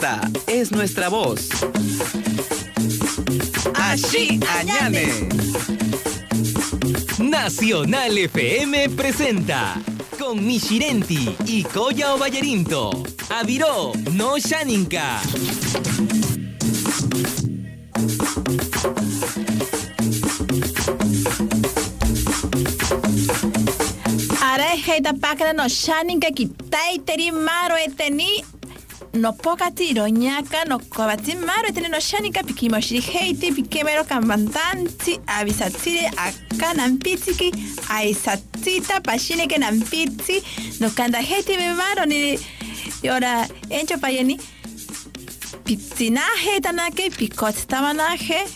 Esta es nuestra voz. Allí Añane. Nacional FM presenta con Mishirenti y Koya Obayerinto. Aviró, no Shaninka. Ara heita pakra no shaninka kitai teri maro eteni のポカティロニャカのコバチマルテのシャニカピキモシリヘイティピケメロカンバンタンチアビサチリアカナンピチキアイサチタパシネケナンピチのカンダヘイティメマロニヨラエンチョパイエニピチナヘタナケピコチタマナヘ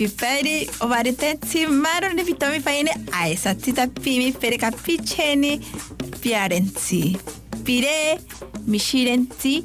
piperi ovaritezi maroni pitomi paine aisatita pimi pereka picheni piarenzi pire mishirenzi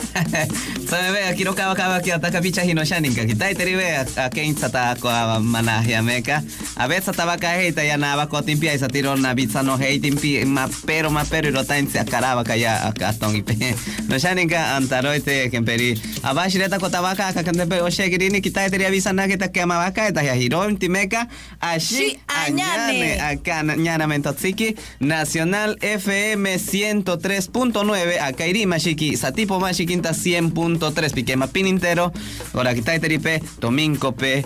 sabe vea quiero cava cava que ataca picha hino shaninga que tai teri vea a quien sata coa manahia meca a veces sata vaca heita ya nava coa timpia y satiro na bitsa no heita impi ma pero ma pero y rota insi acaraba que ya acastón y pe no shaninga antaroite que emperi a va shireta coa tabaca a cacante pe o shegirini que tai teri avisa na que ta quema vaca eta ya hiro inti meca a shi a ñane a cana ñana nacional FM 103.9 a kairi mashiki satipo mashiki 90 100.3 pikema pinintero ora kitaiteri domingo pe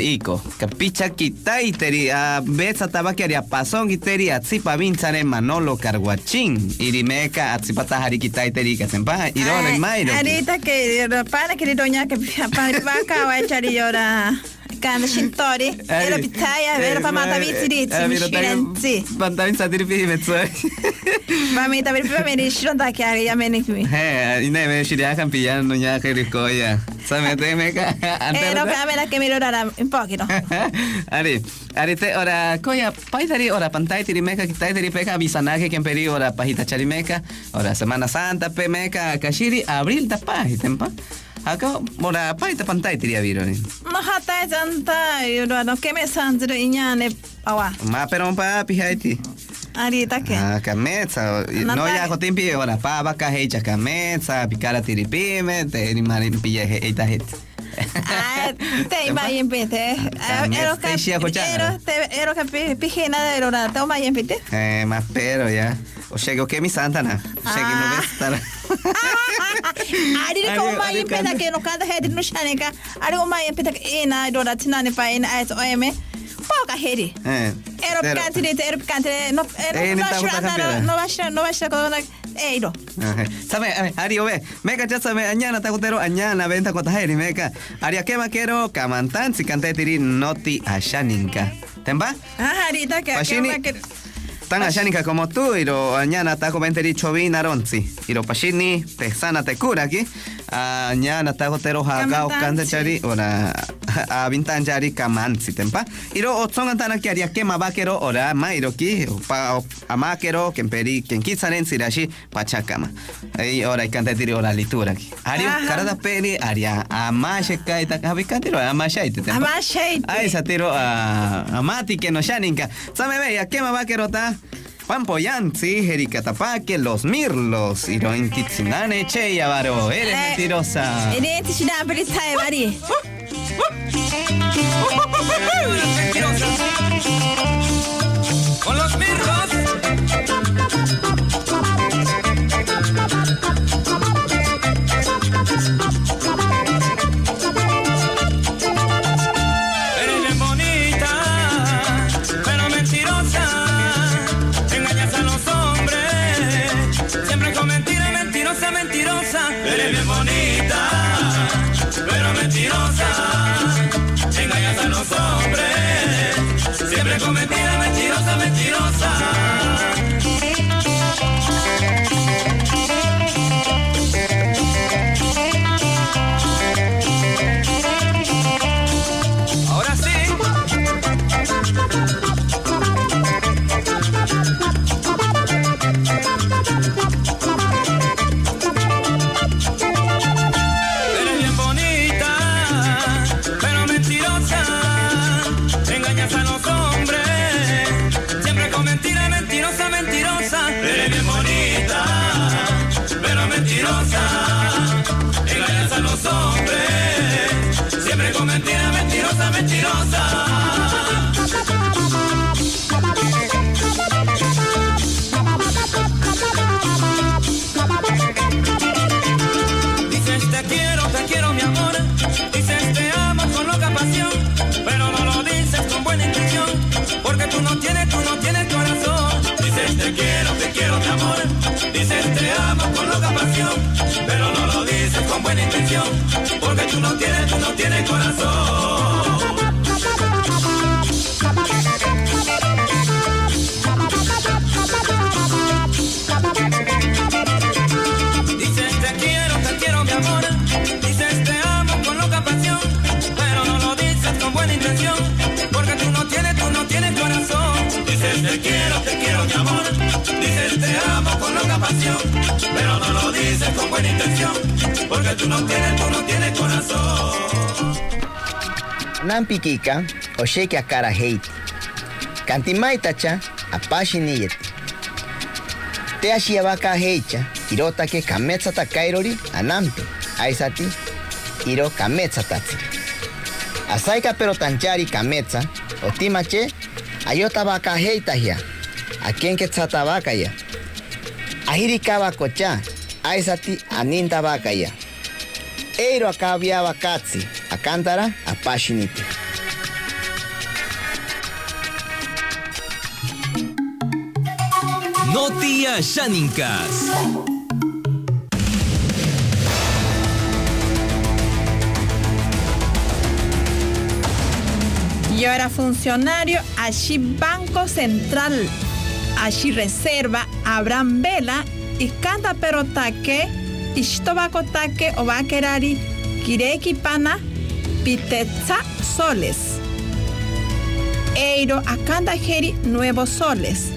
iko eh, capicha kitaiteri a betsa tabaki a pasón kiteri a tzipa vintzare manolo carguachín irimeka a tzipa tajari kitaiteri kasenpa irona mairo ahorita que eh, para que doña que para vaca va a echar y llorar 間しっとりエロピッタイエロパマタビツリツミシレンツパンタミサディリピメツマミタビリピメリシロンタキャリアメニフミヘイネメシリアカンピアノニャカリコヤサメテメカエロカメラケミロラランポキロアリアリテオラコヤパイタリオラパンタイティリメカキタイティリペカビサナケケンペリオラパヒタチャリメカオラセマナサンタペメカカシリアブリルタパヒテンパ Acá ora paita pantai tiri aviro ni. No hata janta, yoro no que me sanzuru inyane awa. Ma pero pa pihaiti. Arita que. Ah, kametsa. No ya ko timpi ora pa baka hecha kametsa, pikara tiri pime, te ni marin pilla het. Ah, te iba y empete. Ero que Te siya ko dyan, ero ah. te que pijena de ero na toma y. Eh, mas pero ya. O sea, que mi santa na. O sea, que no Ah. ves estar. Ari ko ma ari y empete kanda. que no cada head no shaneka. Ari ko ma y empete que ina na tinane pa ina as oeme. Poca heri. Eh. Ero pero- picante de ero picante no Eh, ero ni no ta gusta shra cambiar. no va shra no va shra con la eiro. Ajá. Sabe, eh, Ari, obe, meka ya sabe, añana takutero, añana venta kota heri, meka. Ari, akema kero, kamantan, si kante tiri noti ashaninka. ¿Temba? Ah, ahorita que Pashini. que Tan ashaninka como tú, y lo añana taco venteri chovin aronzi. Y lo pashini, te sana, te cura aquí. Añana taco tero hagao Kamantansi. kante chari, ora, a vintan chari kamansi, tempa. Y lo otsongan tan aquí, ari, akema bakero, ora, mairo ki, pa, amakero, kemperi, ken kitsaren, sirashi, pachakama. Ahí, ora, y kante tiri, ora, litura aquí. Ari, Ajá. karada peri, ari, amashe kaita, habikantiro, amashaite, tempa. ama shade. Ay, satiro a amati que no shaninka. Same ve, ya quema va que rota. Pampoyanzi, Jericatapaque, los mirlos, Iroin Kitsinane, che, Yavaro, eres mentirosa. Ini ti sida beri tai bari. Con los mirros. No tienes corazón. Dices te quiero, te quiero mi amor. Dices te amo con loca pasión. Pero no lo dices con buena intención. Porque tú no tienes, tú no tienes corazón. Dices te quiero, te quiero mi amor. Dices te amo con loca pasión. Pero no lo dices con buena intención. Porque tú no tienes, tú no tienes corazón. Nampikika, osheki akara hate. Kantimaitacha, apashiniyete. Te ashiabaka heicha, irota ke kametsata kairori, anampe, aisati, iro kametsatati. Asaika pero tanchari kametsa, otimache, ayota baka heita ya. A quien que tsata baka ya. Ahirikaba kocha, aisati aninta baka ya. Eiro akabiaba katsi, akantara, apashinite. Noti Ashaninkas. Yo era funcionario, allí Banco Central, allí Reserva, Abraham Vela, y canta pero taque, istobako taque o vaquerari, kireki pana, pitetza soles. Eiro akanda heri nuevos soles.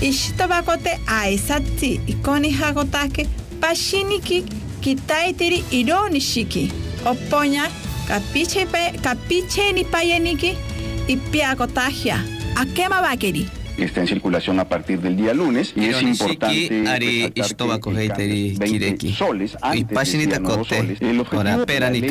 Ishtobakote aisati, ikoni hagotake, pashiniki, kitaitiri ironishiki. Opoña, capiche, pa- capiche ni payeniki, está en circulación a partir del día lunes y es importante resaltar que el heiteri cambio es 20 kireki. soles Y antes soles. El objetivo de la ley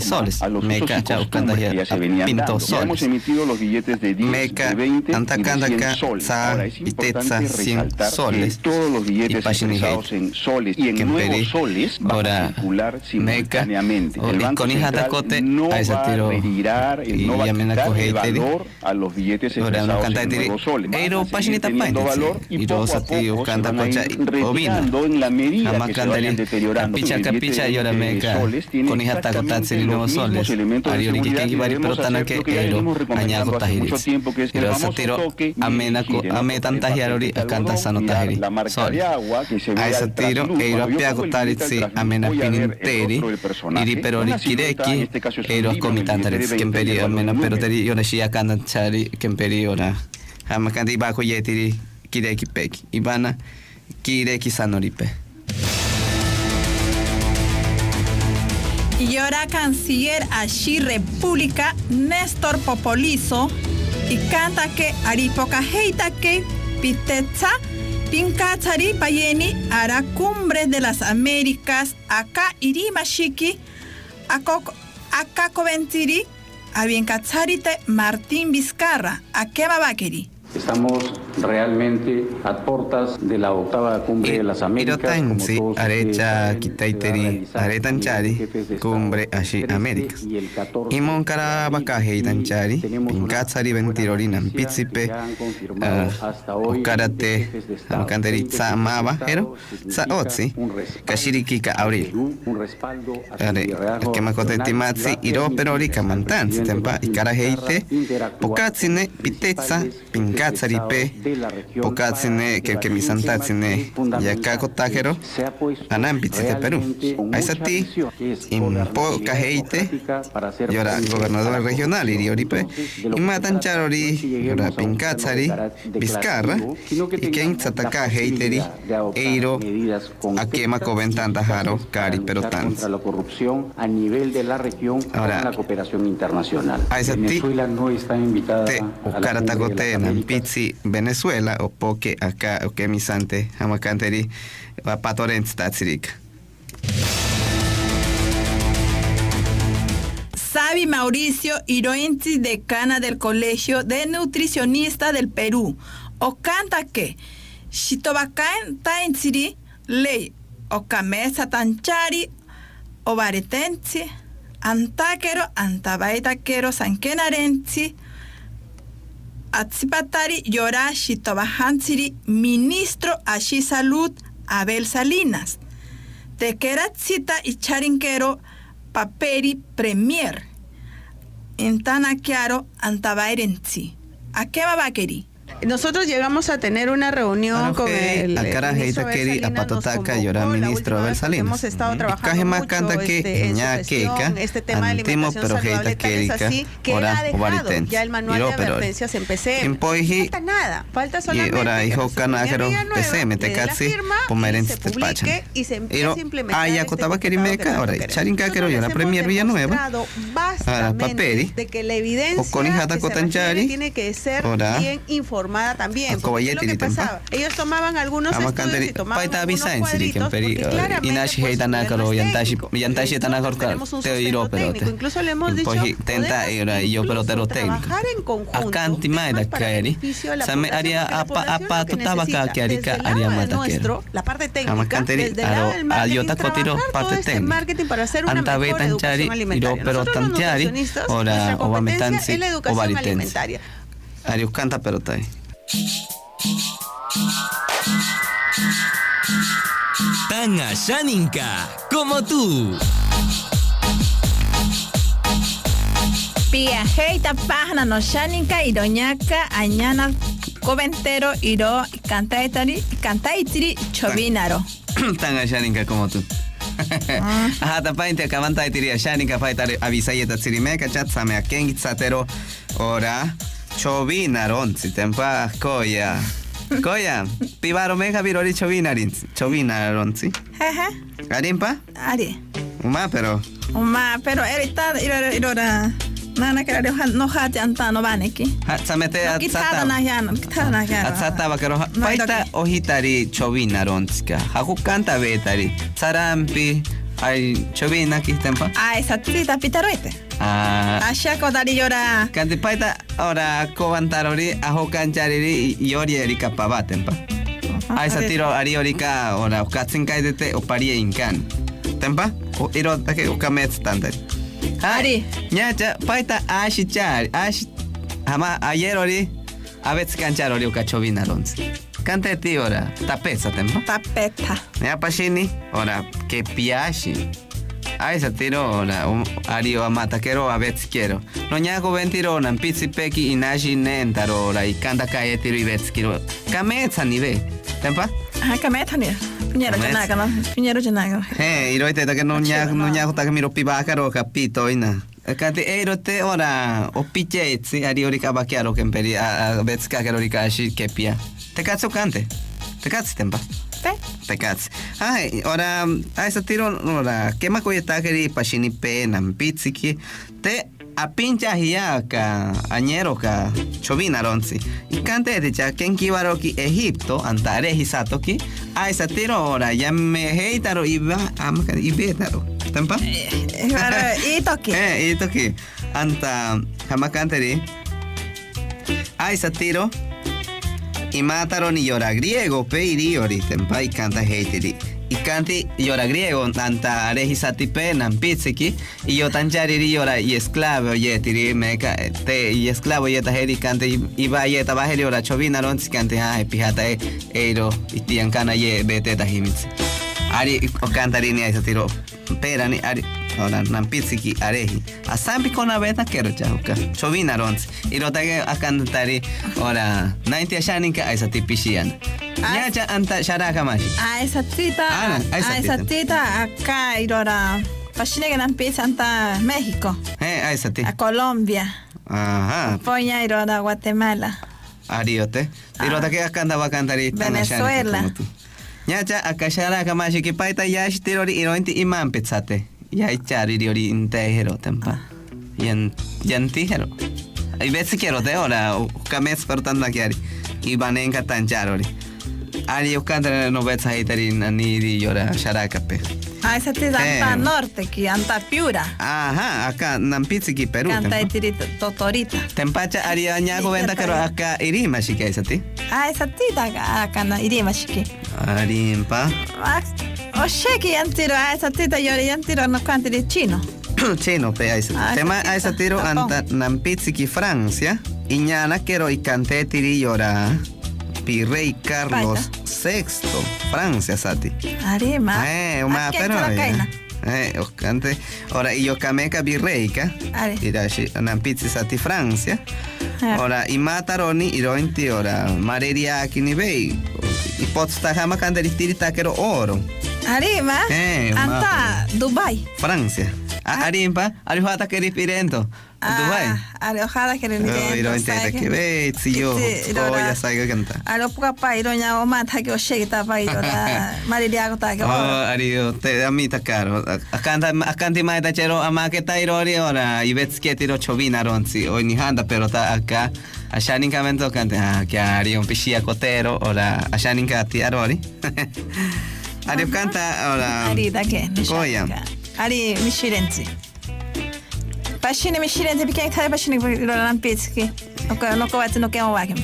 soles. a los usos y costumbres ya que ya se venían pinto dando. Ya hemos soles. emitido los billetes de 10, Meka, de 20 anta y de kanda 100 ka, soles. Ahora es itetza, importante 100 resaltar soles. que todos los billetes expresados en soles y en nuevos soles van a circular simultáneamente. El Banco Central no va a retirar, y no va a quitar el valor a los billetes expresados canta en tiri, nuevos soles. Van a eiro seguir pashinita teniendo paine, valor sí. y Y poco rosa, poco se canta van a ir cocha, y retirando ovina. se canta li- capicha, capicha, y ahora 20 meca, soles tiene con hija exactamente tacotazi, los nuevos soles. Ariori, que ibari, debemos pero tan hacer que ero, añago tajiris. Ero famoso satiro, toque amena ame tan El tajiarori, papel de akanta algodón, sano tajiri. Sol. A ese al tiro, yo apiago taritsi, amena pininteri, iri perori silueta, en kireki, de 20 kemperi, y amena del pero número. teri, yora shi akanda chari, kemperi, ora. Hama kanti bako yetiri, kireki peki. Ibana, kireki sanoripe. Y ahora canciller allí República, Néstor Popolizo, y canta que aripoca heita que pitetza, pincachari payeni, ara cumbre de las Américas, acá irima shiki, acá acá coventiri, abiencatzarite Martín Vizcarra, a qué babakeri. Estamos realmente a puertas de la octava cumbre de las Américas. Irotansi, arecha, kitaiteri, aretanchari, cumbre 13 Américas. y el 14 Imon de kara abril. bakaje Y itanchari, tenemos una pinkatsari buena ventirorinan noticia pitsipe, que ya han confirmado hasta hoy ukarate, 20 jefes de Estado. amakanteri 20 tsa jefes de maba, Estado hero, tsa significa otsi, un respaldo kashirikika al abril. Perú, un respaldo a su Are, liderazgo que makote nacional timatsi, y va a iro perori permitir kamantan, al presidente tempa, Martín ikaraheite, Vizcarra interactuar pokatsine, con pitetsa, principales jefes de pinkatsari Estado pe, de la región pokatsine, para que que debatir un tema misantatsine, que es fundamental, yakako tajero, que se ha puesto anampitsite Perú. es impo gobernabilidad kaheite, democrática para hacer y ahora frente gobernador regional, irioripe, Entonces, de lo y que matan se trata charori, no es que lleguemos ahora a un plano pinkatsari, Vizcarra, la sataka heiteri, de eiro, medidas a quema concretas coventan tajaro, para cari, pero luchar tan. contra la corrupción a nivel de la región Ahora, con la cooperación internacional. Venezuela no está invitada a la pitsi Venezuela o poke acá o que misante hamakanteri va patoren statsirik. Sabi Mauricio Irointi, decana del Colegio de Nutricionistas del Perú, o canta que Shitobakan Tainchiri, ley o camesa tanchari o baretenchi, antakero, antabaitaquero, sankenarenchi, Atzipatari Yora Shitobahanchiri, ministro Ashi Salud Abel Salinas. Tequeratzita y charinquero paperi premier. Entana chiaro antabairenzi. ¿A qué va a querer? Nosotros llegamos a tener una reunión con el, Abel keri yora la ministro Abel Salinas. Hemos estado Mhm. trabajando mucho canta que este, en este tema de alimentación pero que ora ovariten. ya el manual de advertencias en. Impoiji- No falta nada, falta solamente ora que iho la kana Secretaría kero Nueva pese me le dé la tekatsi firma pomeren y se Iro a implementar este kotaba keri etiquetado que meka tanto ora queremos. charinka kero Nosotros yora les premier Villanueva. Ahora paperi. de que la evidencia O con cotanchari. tiene que ser bien informada también. A Porque cobayeti lo que litempa. pasaba, ellos tomaban algunos estudios y tomaban algunos cuadritos porque claramente, pues, tenemos un sustento técnico. Incluso le hemos dicho, tenta yo técnico. trabajar en conjunto Akanti es mai más da para kaeri. beneficio de la Same población, aria porque la apa apa tutaba ka mata nuestro, la parte técnica, desde el ayota parte técnica. marketing para hacer una mejor educación alimentaria. pero tantiari ora competencia vamitansi es la o educación varitensi. alimentaria. Arius canta pero tai. Tan Ashaninka como tú. Pia heita página no shaninka iroñaka añana coventero iro cantaitari cantaitiri chovinaro. Tan ashaninka como tú. Aha, tapainte akavanta itiria shaninka faitari avisayeta tsirimeka chat same akengi tsatero ora chovina ronzi tempa koya. Koya, pibaro meja virori chovina rinzi. Chovina ronzi. Jeje. Arimpa? Ari. Uma pero Uma, pero erita irora irora. Nana que no hati anta no vaneki. ha samete No kitada na yana, kitada na yana. Atsata bakero No hay faita toque. ohitari chovina ronzika. Haku kanta betari. Sarampi Ai, txobi naki tempa? Ah, ez atzuri eta. Ah. Asiako dari jora... Kantipaita, ora, kobantar hori, aho kantxariri, jori erika pa bat, tempa. Ah, ah, ez ari orika, ora, ukatzen kaitete, opari egin. Tempa? O, ero, dake, ukamez tantari. Ari. Ñacha, paita, asi txari, asi... Hama, ayer ori, abetz kantxar hori ukatxobina lontzen. Kante ti ora tapesa tempa. Tapeta. Ya pashini ora que piashi. Ai sa tiro ora um, ari o amata kero a vets quiero. No nyago ventiro na pizzi peki inashi nentaro ora i kanda kaye tiro i vets quiero. Kametsa ni ve. Tempa? Ah, kameta ni. Piñero Kameta. janaga no. Piñero janaga. He, iro ite take no nyago no nyago take miro pibakaro kapito ina. Kati eiro te ora o picheitsi ari ori kabakiaro kemperi a, a vets kakero ori kashi kepia. Te katsu Te katsu tempa. Te. Pecats. Ai, ora, a esa tiro, ora, que ma koye takeri pashini pe nam pitsiki, te a pincha hiaka, añero ka, chovina ronzi. Y cante de cha, ken kibaroki Egipto, antare hisatoki, a esa tiro, ora, ya me heitaro iba, amaka, ibetaro. Tempa? Pero y toki. Eh, ito ki, anta, hamakanteri, a esa tiro, y mataron y llora griego peiri tempa y canta heitiri y canti llora griego tanta arehisati penan pizziki y yo tan chariri llora y esclavo yetiri meka te y esclavo yeta heri cante y va yeta va heri ora chovina ronzi cante ha pijata e eiro y tian kana ye beteta himitsi ari o cantari ni aisa tiro perani ari ora nan pizziki arehi a sampi kona beta kero chahuka chovina ronzi y lo tage a cantari ora 90 shaninka aisa tipishian Ah. Nyacha anta sharaka mashi A esa tita. Ah, a esa a esa tita. tita acá irora. Pashine que anta México. eh aisa ti A Colombia. aha Poña irora Guatemala. ariote akanda va cantari tana shanika Venezuela. como tú. Nyacha akasharaka mashi ki paita yashi tirori irointi imam pitsate ya ichari riori intejero tempa yan yan tijero y veces quiero te ora kames pertanda kiari ibanenka tancharori ari ukandra no vetsa hitari ni ri yora sharakape A esa tita anta Eh. norte que anta Piura. Ajá, acá nampitsi ki Perú. Canta itiri totorita. Tempacha aria ñago venta karo acá irima shika isati. A esa tita acá acá na irima shiki. Arimpa. O sheki yantiro a esa tita yori yantiro no cantiri chino. Chino pe aisa. Ah, Tema esa aisa tiro anta nampitsi ki Francia. Iñana quiero y cante tiri yora. Pi rey Carlos VI. Francia sati. Arima. Eh, uma Aquí pero. Eh, oskante. Ora io kameka birreika. Are. Irashi nampitsi sati Francia. Ah. Ora imataroni irointi ora mareriaki ni bei. Ipotsta hama kanderi tiri takero oro. Arriba. Eh, Anta Dubai. Francia. A arimpa, arihata keri pirento. Dubai. Ari ojalá que le Oh, irointi take bei tsiyo. Oh, ya saiga kanta. Ari puka pa ironya o ma ta ke o shege ta pa irora. Mari dia ko ta ke. Oh, ario, te amita caro. Akanta akanti mai tachero amake tairori ora ibetsuke tiro chovina ronzi. O ni handa pero ta acá. Ashanin kamento kante ah que ari un pishia cotero ora ashanin ka ti arori. Ario canta ora. Ari da ke. Koya. Ari mishirenzi. Pashine mishirenzi bikeng ta pashine irora nan pitski. Oko no ko watu no ke o wakim.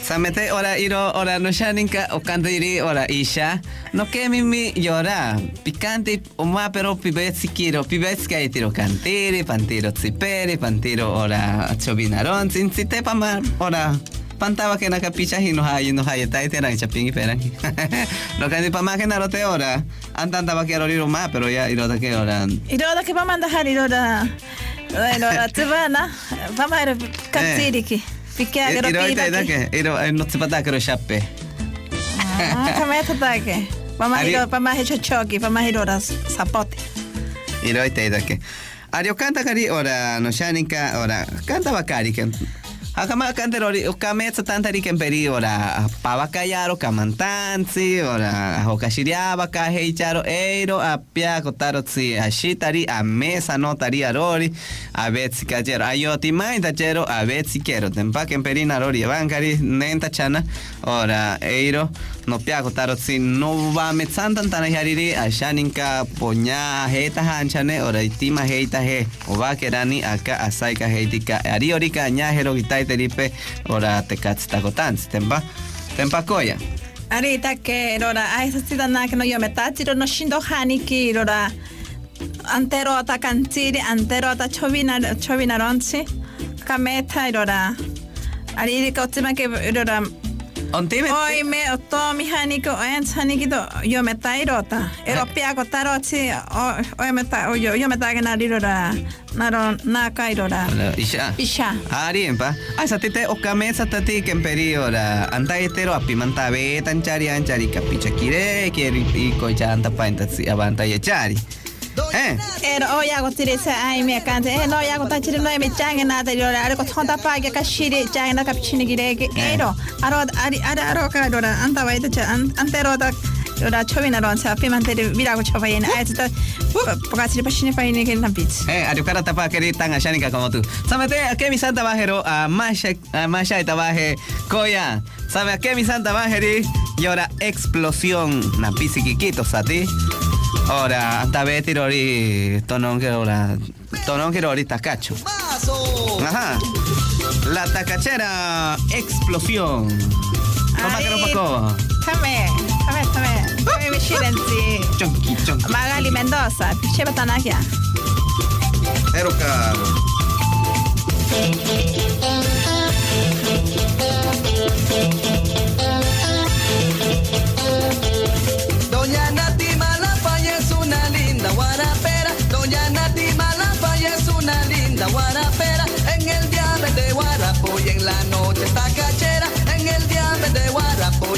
Samete ora iro ora no shaninka o kandiri ora isha no ke mimi yora picante o ma pero pibetsi kiro pibetsi ka tiro cantiri pantiro tsiperi pantiro ora chovinaron sin te pama ora pantaba que na capicha y no hay no hay tai teran chapingi peran no kandi pama que narote ora antanta va quiero ir más pero ya iro que ora Irora ke pa manda hari irora. Irora tibana. Vamos a ir kaptiri ki. Pique a iro ita garo que iro no tsipata que chape Ah, kameta ta ke. Vamos a ir vamos a ir chochoki, vamos a ir ora zapote. Iro ite dake. Ario kanta kari ora no shaninka ora kanta bakari Hakama kanta ori ukametsa tantari ken peri ora pavakayaro kamantansi ora hokashiriaba ka heicharo eiro apia kotaro tsi ashitari a mesa no tari arori a betsi kajero ayoti mai tachero a betsi kero. Tempa ken peri narori bankari nenta chana ora eiro no pia kotaro tsi no va metsantan tana yariri a shaninka poña heta hanchane ora itima heita he o va kerani aka asaika heitika. Ari orika ñajero gitai teripe ora tekats takotans tempa tempa koya. Arita que irora a esa cita na que no yo me tachiro no shindo hani ki irora antero ata kantiri antero ata chovina chovina ronchi kameta irora ari ka otima que irora ontime Oi me o to mi hani ko en hani ki to yo me ta irota ero pia ko taro chi o o me ta o yo yo me ta que na irora na ro na ka irora isha isha Ari empa. Ah, sa tite o kamesa tati kemperi ora anta etero apimanta betan chari anchari kapicha kire kiri i kocha anta painta si avanta ye chari. Eh, Ero o ya go tire sa ai me kante e no ya go ta chire no me change na ta yora are ko thonta pa ge ka shiri change na ka pichini gire ge ero aro ari ari aro ka dora anta vai ta cha antero ta yora chovina ron sa pi man tere vira go chova ina ai ta poka chire pachini pa ine ge na pich eh, ari kara tapa keri tan ashanika como tú. Samete a que mi santa bajero a Masha a Masha y tabaje koya. Sabe a que mi santa bajeri yora explosión. Na pisiquiquito sati. Ora tonon que ora tonon que ori tacacho. Ajá. La tacachera explosión. Toma que no tame tame tame. Magali Mendoza piche batanakia Pero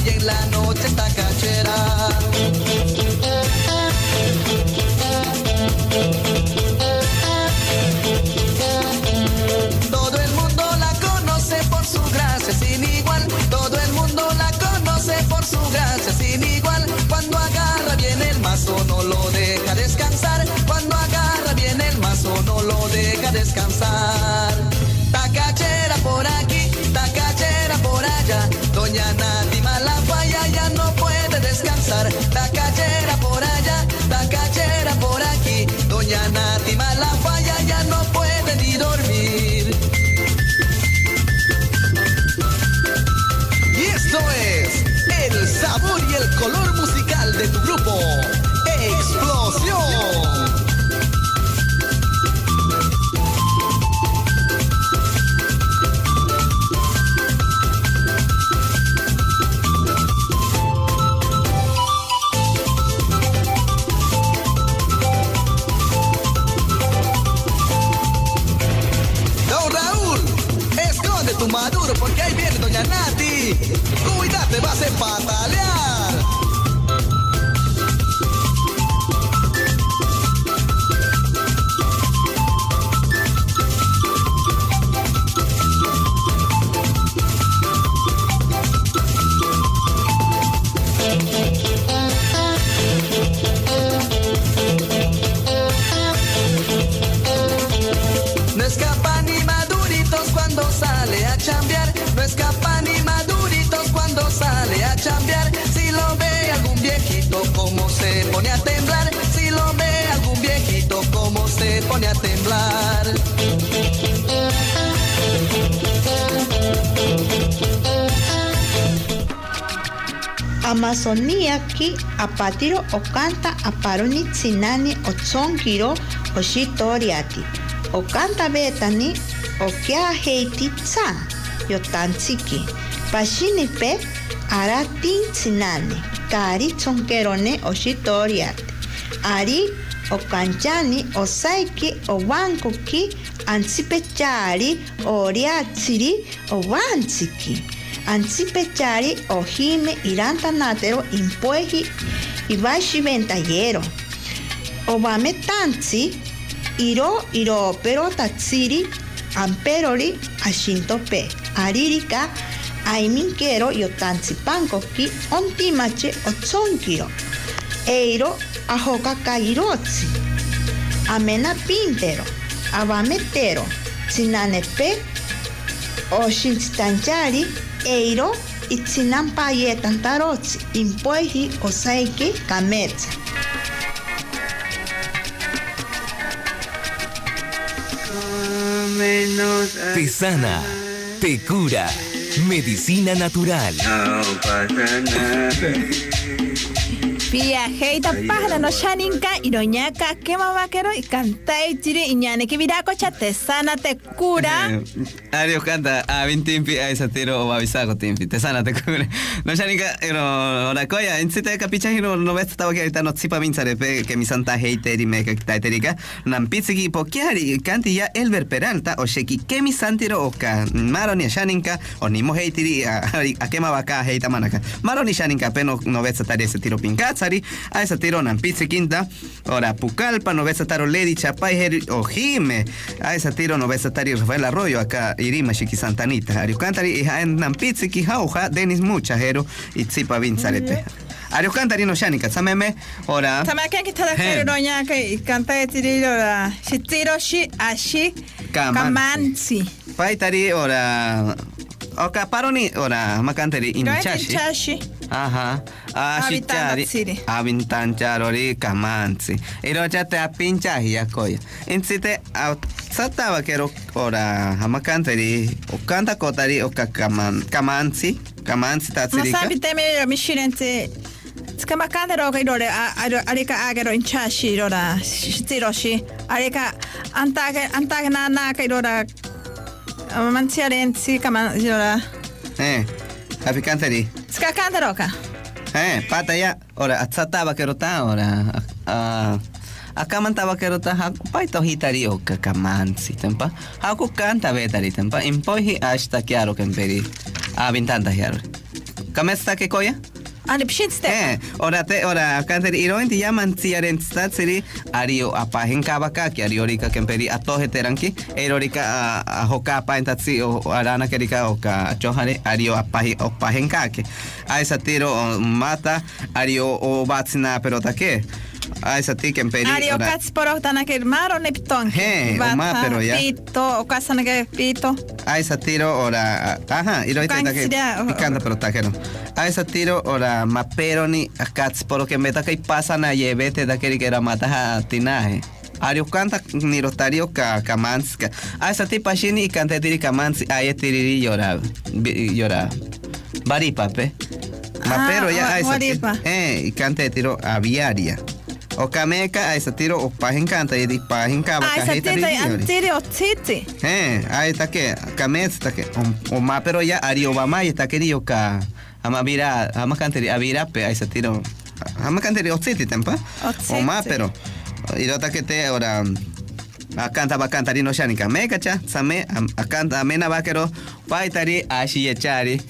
y en la noche está apatiro okanta aparoni tsinani otsonkiro oshitoriati. Okanta betani okia heiti tsa yotantsiki. Pashini pe aratin tsinani kari tsonkerone oshitoriati. Ari okanchani osaiki owankuki ansipechari oriatsiri owantsiki. Ansipechari ojime irantanatero impueji ibashi ventayero. Obame tansi iro iro pero tatsiri amperori ashintope. Aririka aiminkero yotansipankoki ontimache otsonkiro. Eiro ahokakairotsi. Amena pintero. Abametero. Sinanepe. Oshinstanchari. Eiro. Itzinampayetantarotsi. Impueji osaiki kametsa. Te sana, te cura. Medicina natural. Viajeita pájara no shaninka iroñaka quema vaquero y canta y tiri iñane que viraco te sana te cura. Ario canta a vin timpi a esa tiro o avisago timpi. Te sana te cura. No shaninka no ora koya en sita capicha hino no ves estaba que ahorita no tsipa minsare pe que mi santa heiter y me que taiterica. Nam pizzi po kiari canti ya Elber Peralta o sheki que mi santiro o ka maro ni shaninka o ni mo heitiri a a quema vaca heita manaka. Maro ni shaninka pe no ves estaría ese tiro pincazari a esa tiro nam pizzi quinta. Ora Pucalpa no ves taro Lady Chapay o Jime. A esa tiro no ves tari Rafael Arroyo acá Irima Shiki Santanita. Ariucantari y en nam pizzi ki jauja Denis Muchajero y Tsipa Vinzarete. Ariucantari no shanika sameme ora. Sama que kita da He. que iroñaka y canta y tiri ora shitiro shi ashi kamansi. Paitari ora. Oka paroni ora makantari inchashi. Chashi. Aha. Ashitari. Avintanchari. Kamansi. Irochate a pinchahi yakoya. Insite sataba kero ora hamakantari. Okanta kotari oka kaman kamansi. Kamansi tatsirika. Masabi teme mishirente. Skama kanta roka irore arika agero inchashi irora shitiro shi. Arika antage antage na na ka irora mansiarensi kaman irora. Eh. Apicantari. Ska kanta roka. Eh, pata ya. Ora, atsataba kerota ora. Ah, akaman taba kerota ha paito hitari o kakamansi tempa. Haku kanta betari tempa. Impohi hasta kiaro kemperi. Ah, bintanta hiaro. Kamesta ke koya? Ani pshitste. Eh, ora te ora kanteri irointi yaman siaren statsiri ario apahen kabaka ki ariorika kemperi atohe teranki erorika a hoka pa entatsi o arana kerika oka johare ario apahi opahen kake a esa tiro o, mata ario o batsina pelota que a esa ti kemperi Ari ora- okats por octana que maro nepton. He, o ma, pero ya. Pito, okasana que pito. a esa tiro ora ajá y lo que Kansira, o- picando pero tajero a esa tiro ora mapero ni akats por lo que meta que pasa na yevete da que era mata a tinaje. Ario canta ni rotario ka kamanska a esa tipa shini y canta tiri kamansi a ye tiri llora bi- llora. Baripa pe. Mapero Ah, ya a esa eh y canta tiro aviaria o kameca a esa tiro o pajen canta y di pajen kaba Ah, esa kajita tita ri- antiri o titi. Eh, ahí está que, kamet está que, o, más pero ya Ari Obama y está querido ka, ama vira, ama canteri, a vira pe, ahí se tiro, ama canteri o tsiti tempa, o más pero, y lo que te ahora, a canta va cantari no shanika, me cacha, same, a canta, a mena vaquero, paitari, ashi echari,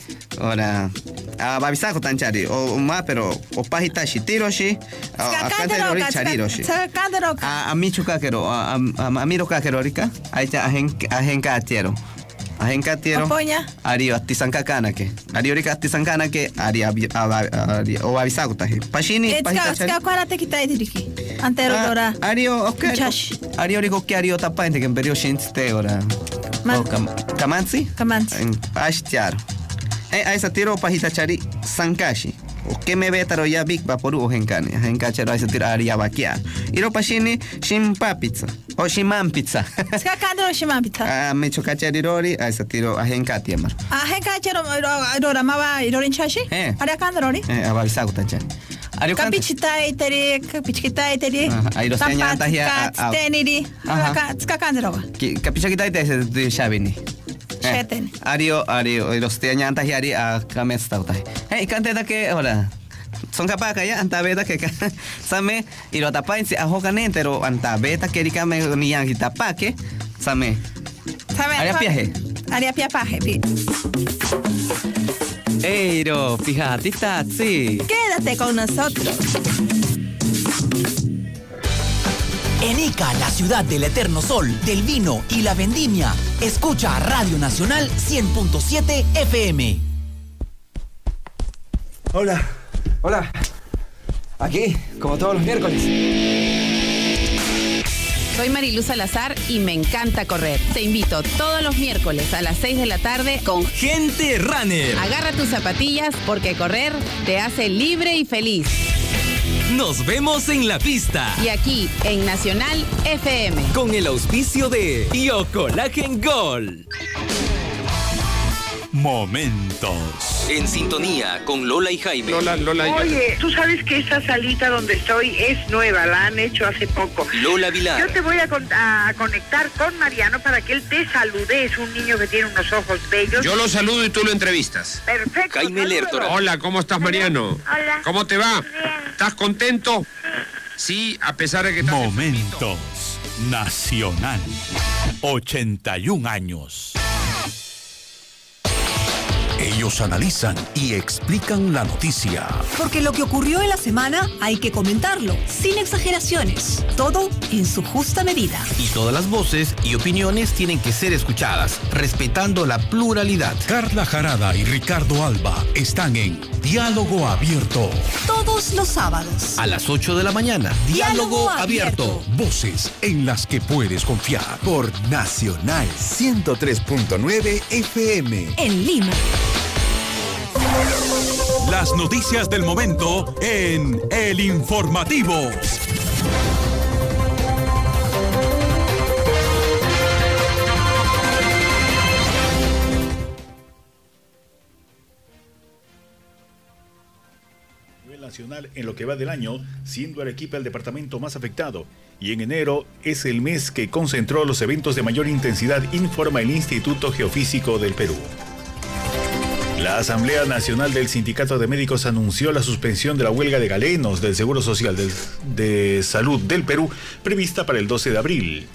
ahora, a babisako tanchari, o más pero, o pajita shitiro shi, a canteri ori chariro shi. Ska kanta roka. A, Michu Kakero, a, Miro Kakero, Rika, ahí está Ajenka Atiero. Ajenka Atiero. Apoya. Ario Atisanka Kanake. Ario Rika Atisanka Kanake, Ari o Avisago Taji. Pashini, Ska Pajita ska kwara te kitai diriki. Antero dora. Ario, ok. Chash. Ario Riko que Ario Tapante, que en perio Shinste, ora. Man- O Kam- Kamansi? Kamansi. En Ashtiaro. Eh, a esa tiro Pajita Chari Sankashi. O que me ve taro ya big vaporu o genkani genka chero ese tira aria bakia iro pashini shimpa pizza. O shiman pizza. Ska kandro shiman pizza. ah me chokachari rori a ese tiro a genka tiemar Ah, henka chero ro ramaba irorin chashi? Eh. Aria kandrori? eh abavisa gutacha ario kan Kapichita iteri, kapichita iteri. Ajá, ahí los señantas ya, ah, ah. Teniri. Ajá. Ska kandro. capicha kita ite ese de shabini Sheten. ario ario los teñantas y ari a kamesta utai hey kante da que hola son capaz que ya anta beta que same y lo tapa en si ajo canente pero anta beta que rica me ni yang kita pa que same Sabe. Aria piaje. Aria piaje. pi. Eiro, fíjate, sí. Quédate con nosotros. En Ica, la ciudad del eterno sol, del vino y la vendimia, escucha Radio Nacional 100.7 FM. Hola. Hola. Aquí, como todos los miércoles. Soy Mariluz Salazar y me encanta correr. Te invito todos los miércoles a las 6 de la tarde con Gente Runner. Agarra tus zapatillas porque correr te hace libre y feliz. Nos vemos en la pista. Y aquí en Nacional FM. Con el auspicio de Biocolagen Gold. Momentos. En sintonía con Lola y Jaime. Lola, Lola. Oye, tú sabes que esa salita donde estoy es nueva, la han hecho hace poco. Lola Vilar. Yo te voy a, con- a conectar con Mariano para que él te salude. Es un niño que tiene unos ojos bellos. Yo lo saludo y tú lo entrevistas. Perfecto. Jaime Lertora. Hola, ¿cómo estás, Mariano? Hola. ¿Cómo te va? ¿Estás contento? Sí, a pesar de que. Momentos Nacional. 81 años. Ellos analizan y explican la noticia. Porque lo que ocurrió en la semana hay que comentarlo, sin exageraciones, todo en su justa medida. Y todas las voces y opiniones tienen que ser escuchadas, respetando la pluralidad. Carla Jarada y Ricardo Alba están en Diálogo Abierto. Todos los sábados. A las 8 de la mañana. Diálogo, abierto. Voces en las que puedes confiar. Por Nacional 103.9 FM. En Lima. Las noticias del momento en El Informativo. nacional en lo que va del año, siendo Arequipa el departamento más afectado. Y en enero es el mes que concentró los eventos de mayor intensidad, informa el Instituto Geofísico del Perú. La Asamblea Nacional del Sindicato de Médicos anunció la suspensión de la huelga de galenos del Seguro Social de Salud del Perú, prevista para el 12 de abril.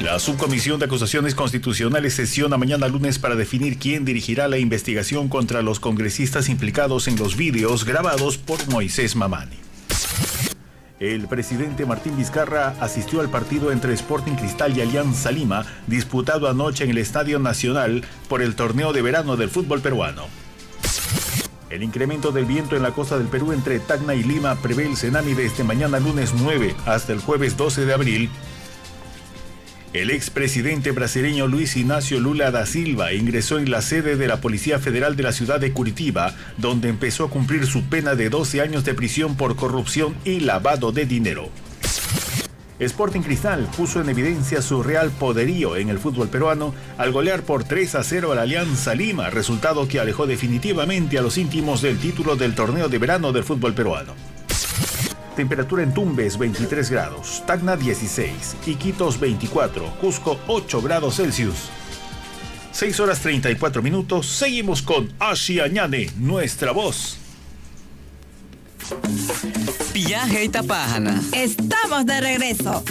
La Subcomisión de Acusaciones Constitucionales sesiona mañana lunes para definir quién dirigirá la investigación contra los congresistas implicados en los vídeos grabados por Moisés Mamani. El presidente Martín Vizcarra asistió al partido entre Sporting Cristal y Alianza Lima, disputado anoche en el Estadio Nacional por el torneo de verano del fútbol peruano. El incremento del viento en la costa del Perú entre Tacna y Lima prevé el tsunami desde mañana lunes 9 hasta el jueves 12 de abril el expresidente brasileño Luis Ignacio Lula da Silva ingresó en la sede de la Policía Federal de la ciudad de Curitiba, donde empezó a cumplir su pena de 12 años de prisión por corrupción y lavado de dinero. Sporting Cristal puso en evidencia su real poderío en el fútbol peruano al golear por 3 a 0 a la Alianza Lima, resultado que alejó definitivamente a los íntimos del título del torneo de verano del fútbol peruano. Temperatura en Tumbes 23 grados, Tacna 16, Iquitos 24, Cusco 8 grados Celsius. 6 horas 34 minutos, seguimos con Ashiañane, nuestra voz. Viaje y tapájana. Estamos de regreso.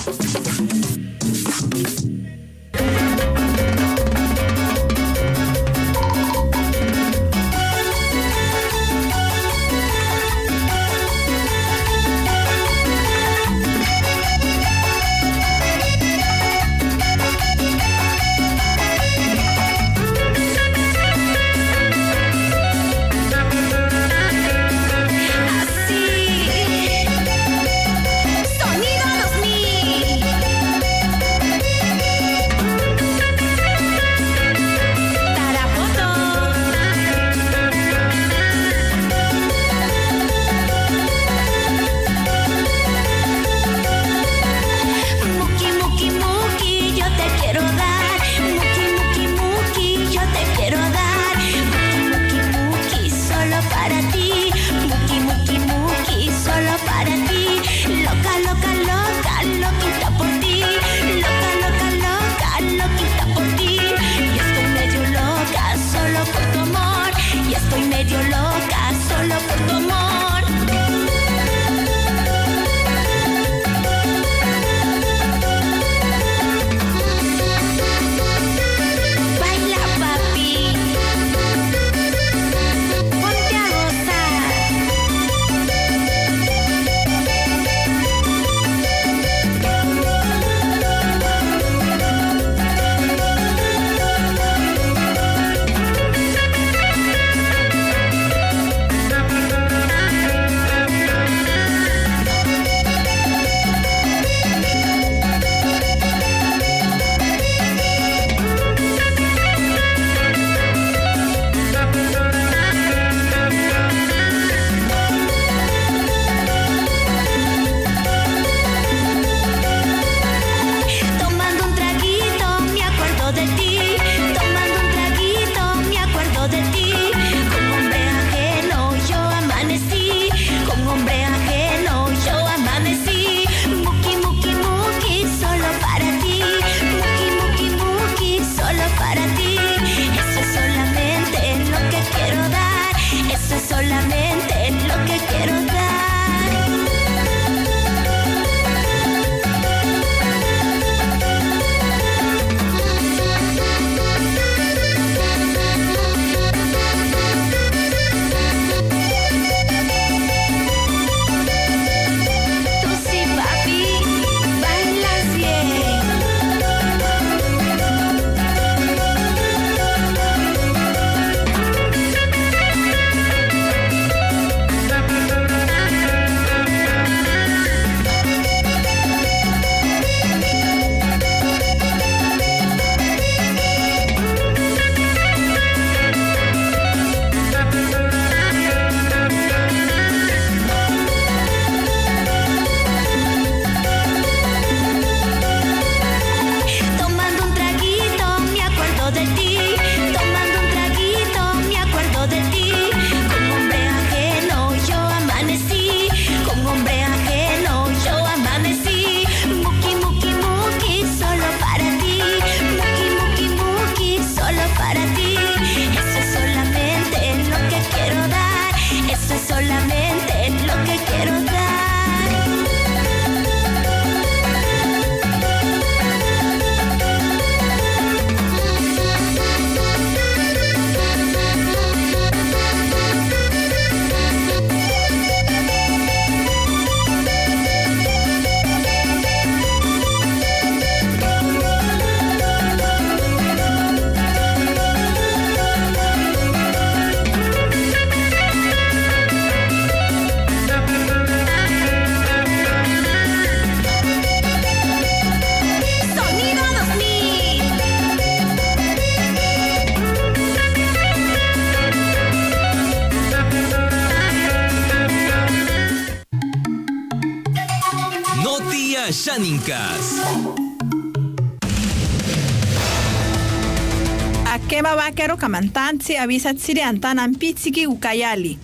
Akema Vaquero Camantanzi avisa Tsiri Antanan Pitziki Ucayali.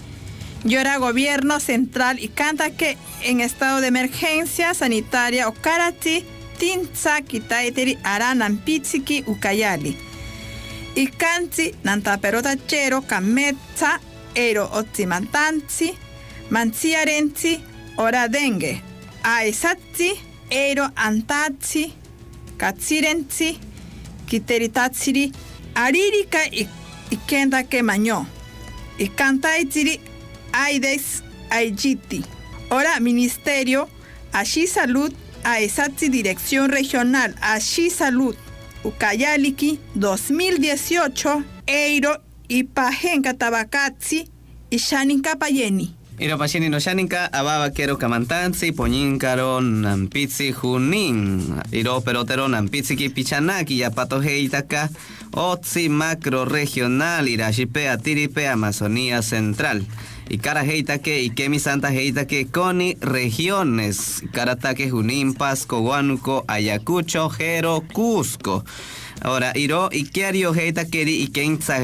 Llora gobierno central y canta que en estado de emergencia sanitaria Okarati Tinza Kitaiteri Aranan Pitziki Ucayali. Y canti Nanta Perota Chero Kametza Ero Otzimantanzi Manziarenzi Ora Dengue. Aesatzi Ero Antazi Katsirenzi Kiteritatsiri Aririka y, y Kenda que mañó. Y cantaitiri Aides Aigiti. Ahora Ministerio Ashi Salud Aesatsi Dirección Regional Ashi Salud Ucayaliki 2018 Eiro y Pajenka Tabakatsi y Shaninka Payeni. Iro pashini no shaninka ababa quiero kamantansi poñinkaro nampitsi junin iro perotero nampitsi ki pichanaki yapato heitaka otsi macro regional irajipe atiripe Amazonía Central y cara heitake y kemi santa heitake coni regiones karatake junin pasco guanuco ayacucho jero cusco. Ahora, iro y kiario heita keri kensa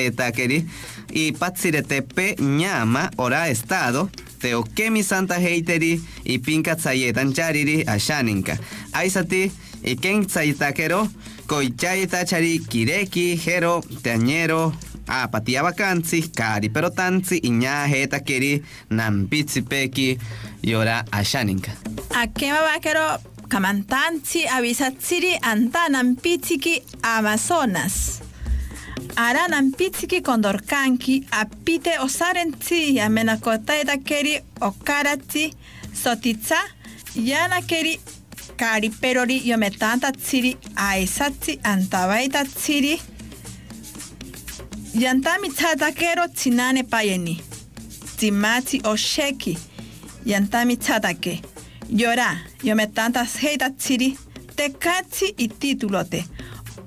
eta keri y patsiretepe ñama ora estado teokemi santa heiteri y pinka tsayetan chariri ashaninka. Aisati y kensa itakero koichayeta chari kireki jero teañero a patia vacanzi cari pero tanzi iña heta keri nampitsi peki yora ashaninka. Akema Vaquero Camantanzi avisatsiri antanan pitziki Amazonas. aranan pitziki kondor kanki, apite osaren tzi, jamenako taetakeri okaratzi, sotitza, janakeri kariperori jometanta tziri, aizatzi, antabaita tziri, jantamitzatakero tzinane paieni, tzimatzi osheki, jantamitzatake, yora jometanta zheita tekatzi ititulote,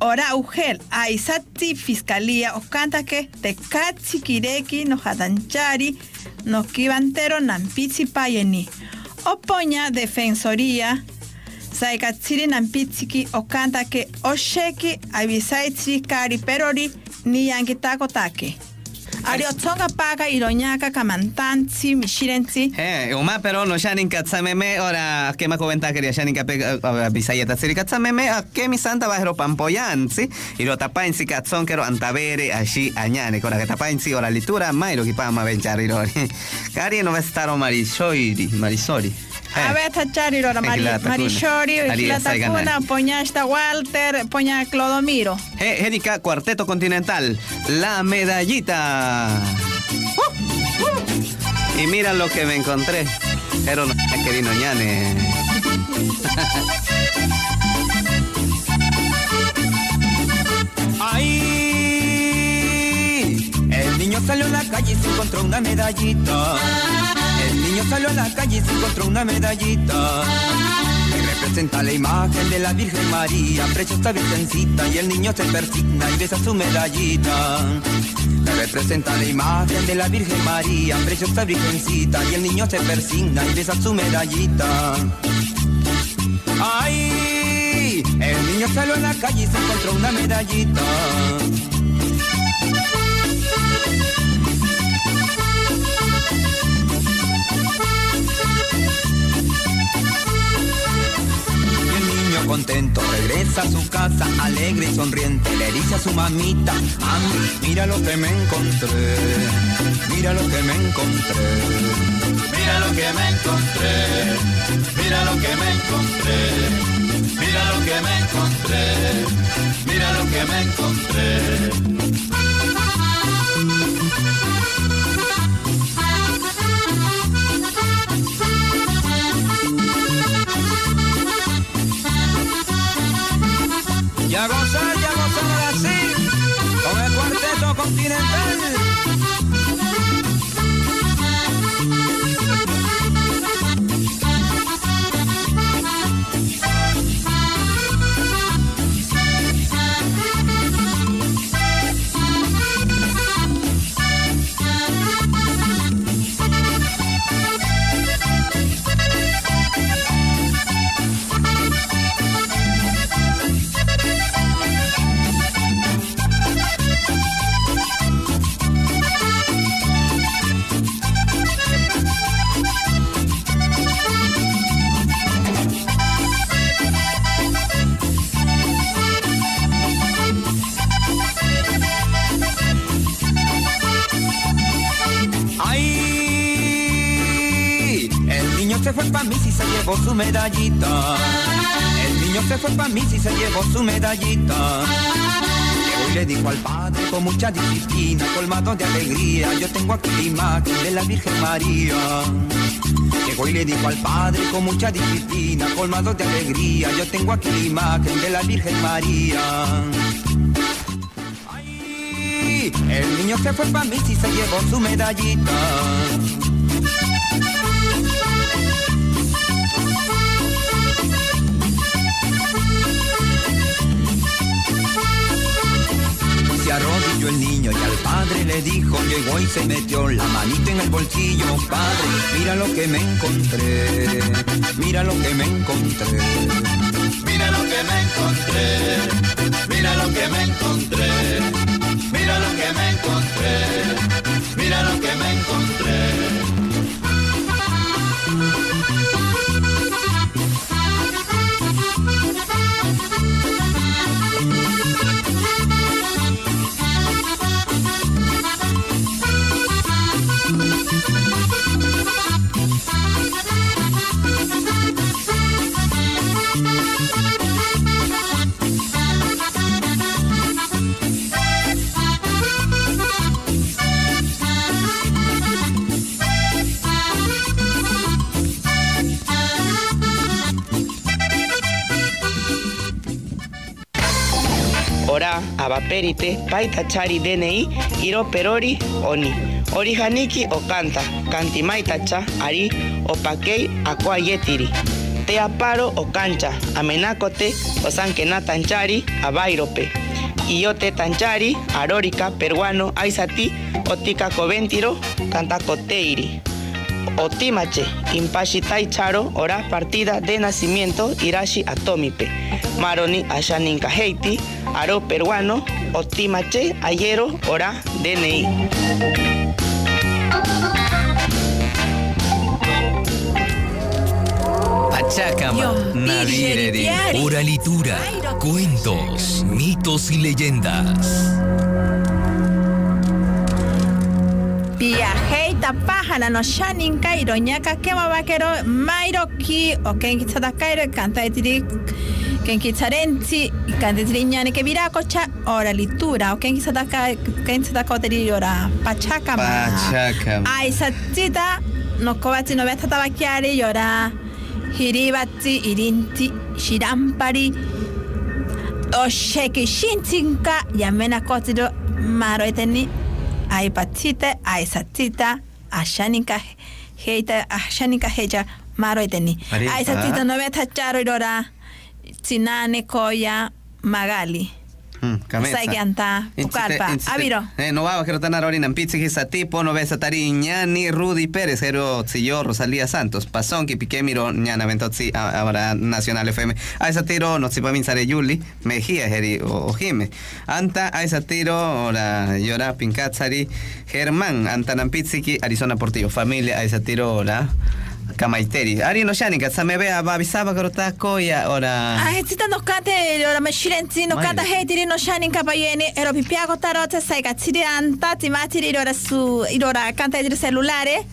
Ora ugel, aisati fiscalía o canta que te kireki no hatanchari, no kibantero nampitsi payeni. Opoña defensoría, saikatsiri nampitsiki o canta que osheki avisaitsiri kari perori ni yankitako take. Ariotzonga paga iroñaka kamantanzi mishirenzi. Eh, uma pero no shanin katsameme ora kema koventa quería shanin kape bisayeta siri katsameme a kemi santa bajero pampoyansi y lo tapainsi katson kero antabere ashi añane kora que tapainsi ora litura mairo ki pama benchari rori. Kari no vestaro marisori marisori. A ver, tachari rora Mari, Egilata Marishori, Kuna. Aria Gilata Saigana. Kuna, poña esta Walter, poña Clodomiro. He, Hédica Cuarteto Continental, la medallita. Uh, uh. Y mira lo que me encontré. Pero no querido ñane. Ahí, el niño salió a la calle y se encontró una medallita. El niño salió a la calle y se encontró una medallita. Que representa la imagen de la Virgen María, preciosa virgencita, y el niño se persigna y besa su medallita. Que representa la imagen de la Virgen María, preciosa virgencita, y el niño se persigna y besa su medallita. ¡Ay! El niño salió a la calle y se encontró una medallita. Contento regresa a su casa, alegre y sonriente, le dice a su mamita, mami, mira lo que me encontré, mira lo que me encontré. Mira lo que me encontré, mira lo que me encontré, mira lo que me encontré, mira lo que me encontré. Y a gozar, y a gozar ahora sí, con el cuarteto continental. El niño se fue pa' mí si se llevó su medallita. Llegó y le dijo al padre con mucha disciplina, colmado de alegría, yo tengo aquí la imagen de la Virgen María. Llegó y le dijo al padre con mucha disciplina, colmado de alegría, yo tengo aquí la imagen de la Virgen María. Ay, el niño se fue pa' mí si se llevó su medallita. Se arrodilló el niño y al padre le dijo, llegó y se metió la manita en el bolsillo, padre, mira lo que me encontré, mira lo que me encontré. Mira lo que me encontré, mira lo que me encontré, mira lo que me encontré, Ora abaperite paitachari DNI iro perori oni. Orijaniki okanta kanti maitacha ari opakei akua yetiri. Te aparo okancha amenakote osankena tanchari abairope. Iyote tanchari arórika peruano aisati otika coventiro cantacoteiri. Otimache, Impashitai Charo, ora partida de nacimiento, Irashi Atomipe. Maroni Ashaninka Heiti, Aro peruano, Otimache, Ayero, ora DNI. Pachacama, Navireri. Oralitura, cuentos, mitos y leyendas. Viajeita pájara no shanin kairo ñaka kema vaquero mairo ki o ken kitzata kairo canta de tiri ken kitzarenti canta tiri ñane que vira cocha ora litura o ken kitzata ka ken kitzata koteri ora pachacama Pachacama. ai satita no kobati no veta tabakiari yora hiribati irinti shirampari o sheki shintinka yamena kotiro maro eteni ai patita, ai satita, ashanika heita, ashanika heja maro eteni. Ari- Ai satita ah. no veta charo irora tinane koya magali. Kamesa. Saiganta, pukarpa. Aviro. Eh, no va a querer tener ahorita en pizzi tipo, no ves a tari ñani Rudy Pérez, hero Tsillo, Rosalía Santos, Pasón, que piqué miro ñana ventotzi ahora Nacional FM. A esa tiro, no se va a minsare Yuli, Mejía, Heri, o Jime. Anta, a esa tiro, ahora llora Pincatzari, Germán, Antanan Pizziki, Arizona Portillo, familia, a esa tiro, ahora. Kamaiteri. Ari no shanika, sa me vea babisaba korota koya ora. Ai tita no kate ora me shirenti no kata heitiri no shanin kapayeni ero pipiago tarota saiga tiri anta timatiri ora su irora kanta ediri celulare.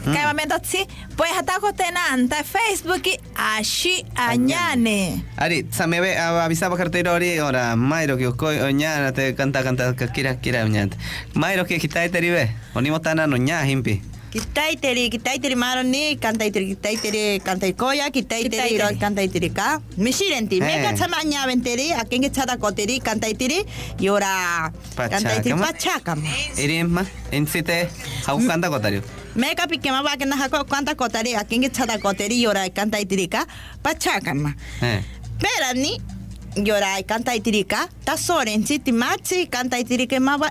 Mm. Kaya mamento tsi, pues hata ko tenanta Facebook ashi añane. Ari, me ve avisaba cartero ori ora Mairo que okoy oñana te canta canta que kira kira oñana. Mairo que kita teribe. Onimo tana no ña himpi. Kitaiteri, kitaiteri maroni, kantaiteri, kitaiteri, kantaikoya, kitaiteri, iro, kantaiteri ka. Mishirenti, Eh. meka chamaña venteri, akengi chata koteri, kantaiteri, yora, kantaiteri pachakama. Irimma, insite haukanda kotario. Meka pikema va que naja kanta koteri, akengi chata koteri, yora, kantaiteri ka, pachakama. Eh. Perani, yora, kantaiteri ka, tasorensi, timachi, kantaiteri que mava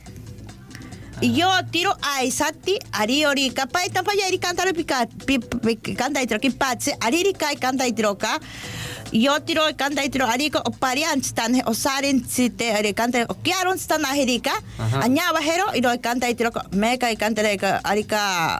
meka, o sheba tanahia ki patse, o nika nahia. Y lo ataque, intanahiaro, y canta itroka, o kiaron. O pashin- Aisate, ajá, aisate, ari orika, anyakero, y canta itro, sheba tahe pasa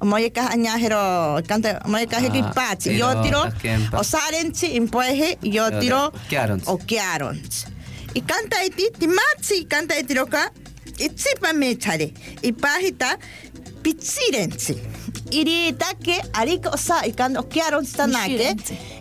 o moya ka he ki Ah, pasi. tiro, Yo tiro, o sarensi, impoeje, yo tiro, Kiarons. o kiarons. Y canta iti, timatsi, canta itro ka, itsipa mechare, y pajita, pitsirensi. Iritake, ariko sa, y cuando kiaron stanake,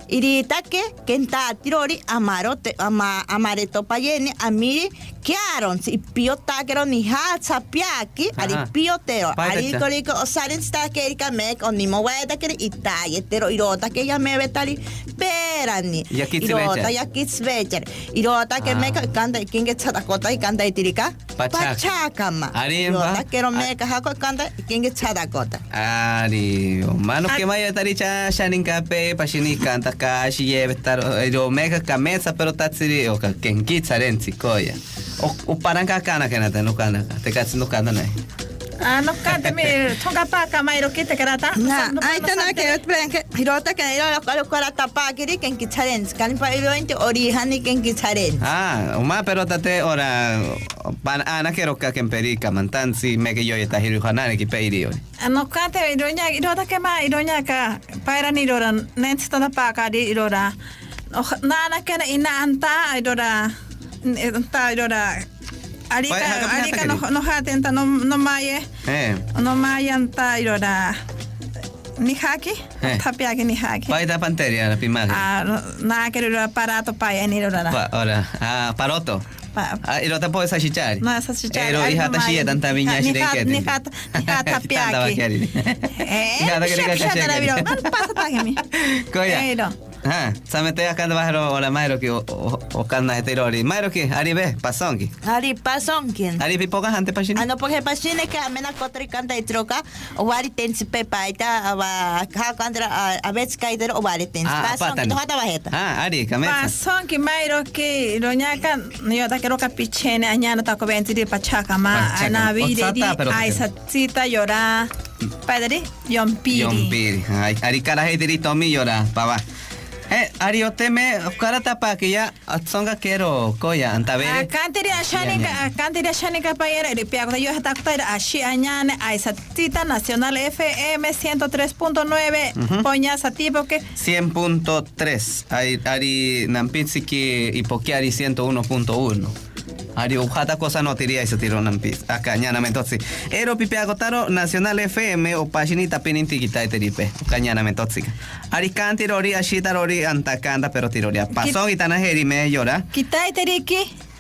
iritake, kenta tirori, amarote, ama, amareto payene, amiri, kiaron, y piotakero ni hatsa piaki, ari piotero, ari koriko, o saren stake, erika mek, o nimo weta kere, itaye, tero, irota que ya me betali, perani. Irota, vecher. yakits vecher. Irota que Ah. meka, kanda, kinge tsatakota, y kanda itirika. Pachaka. Pachakama. Ari, Irota, ma. kero meka, hako, kanda, kinge tsatakota. Ari, mano que maya taricha shanin kape pashini kanta ka shiye estar yo mega kamesa pero tatsiri o ka kenki tsarensi koya. O o paranka kana kana te no kana te katsi no kana nai. Ah, no cante mi, tonga pa kamairo kite karata. Na, ahí está nada que ver, pero que hirota que era lo cual cual tapa que ken kicharen, kan pa iro ente orihani ken kicharen. Ah, uma pero tate ora pan ana kero ka kemperi kamantansi mege yo yeta hiru hanane ki peiri yo. Ah, No cante ironya, irota que ma ironya ka, paira ni irora, nens tanda pa ka di irora. No, nana kena ina anta irora, anta irora. Arika, arika no no hatenta no no maye, Eh. no maye anta irora. Ni haki, Eh. tapiaki ni haki. Pai da panteria la pimaga. Ah, no- na que irora parato pa ya ni irora. Pa, ora, ah, paroto. Ah, iro te puedo sachichar. No, esa chichari. Ero hija no, tashi Maya. tanta viña Ni shire hat- que. ni hat- ni hat tapiaki. Tanta bakeri. Eh, que diga shep, que cheque. biro. Man, pasa tagemi. Koya. Eiro. Ah, samete akanda baharo ora mairo ki o o kana heterori. Mairo ki ari be pasongi. Ari pason ken. Ari pipoka ante pashini. Ano porque pasine que amena kotri kanta itroka, o wari tensi pepa ita aba ha kandra a vez kaiter o wari tensi. Ah, Pason patani. que no hata. Ah, ari kameta. Pason ki mairo ki iroñaka yo ta quiero capichene añana ta venti di pachaka ma Pachaka. ana vide di Otsata, pero- ai satita llora. Padre, yompiri. Yompiri. Ay, ari kara heteri tomi yora pava. Eh, ari oteme kara tapa que ya atsonga kero koya antabere. Kantiri ashanika, kantiri ashanika payera ri piago yo hata kuta ashi añane ai satita nacional FM 103.9 Ujú. poña satipo que 100.3. Ari, nampitsi ki ipokiari 101.1. Ari ujata cosa no tiria eso tiro nampis. Acá ñana mentotsi. Ero pipe agotaro Nacional FM o paginita pininti kita teripe. Cañana mentotsi. Ari kan tirori ashita rori antakanda pero tiroria. Pasó gitana heri me llora. Kitai teriki,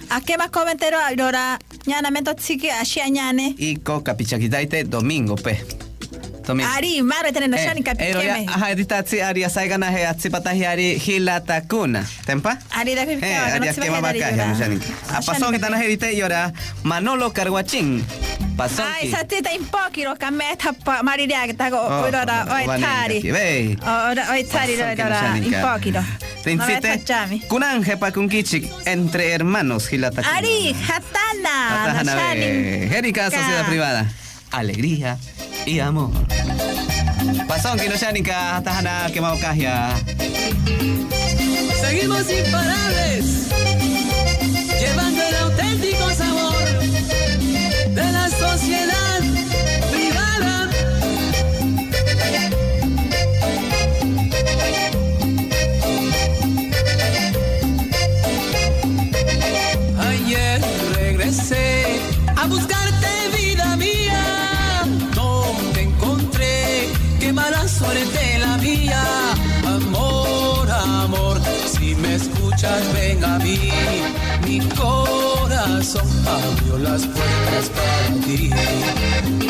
a que más comentero allora ñana mento tsiki ashi añane. Y co capichakitaite domingo pe. Domingo. Ari maro tene no shani Ero ya kapikeme. aha editatsi ari asaigana he atsipatahi ari hilatakuna. Tempa? Ari da Eh, kapikeme. ari askema bakaja nushani. A pasó gitana herite llora Manolo Carguachín. Pasó Ai satita impokiro kameta pa mariria que tago ora oi tari. Ora oi tari ora shani ka. impokiro. Princite, kunanje pa kunkichik entre hermanos hilatakuna. Ari shani. be. Erika, sociedad privada. Alegría y amor. Pasón atajana que maucajia. Seguimos imparables, llevando el auténtico sabor escuchas, ven a mí. Mi corazón abrió las puertas para ti.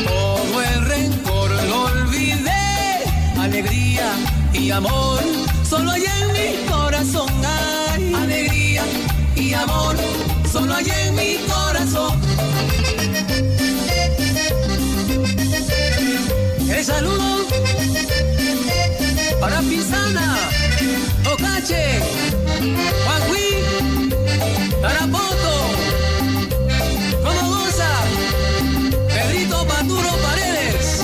Todo el rencor lo olvidé, alegría y amor. Solo hay en mi corazón hay alegría y amor. Solo hay en mi corazón. El saludo para Pisana, Ocache. Juan Huí, Tarapoto, Codosa, Pedrito Paturo Paredes,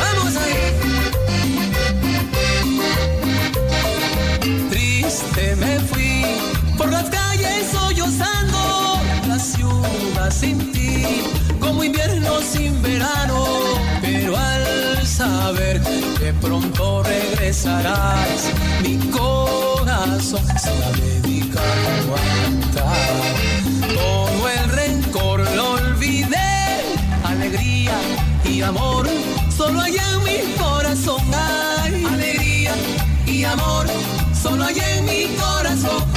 vamos a ir. Triste me fui por las calles hoy usando na ciudad sin ti, como invierno sin verano, pero al saber que pronto regresarás mi corazón se la dedica a aguantar. Todo el rencor lo olvidé, alegría y amor, solo hay en mi corazón. Hay alegría y amor, solo hay en mi corazón.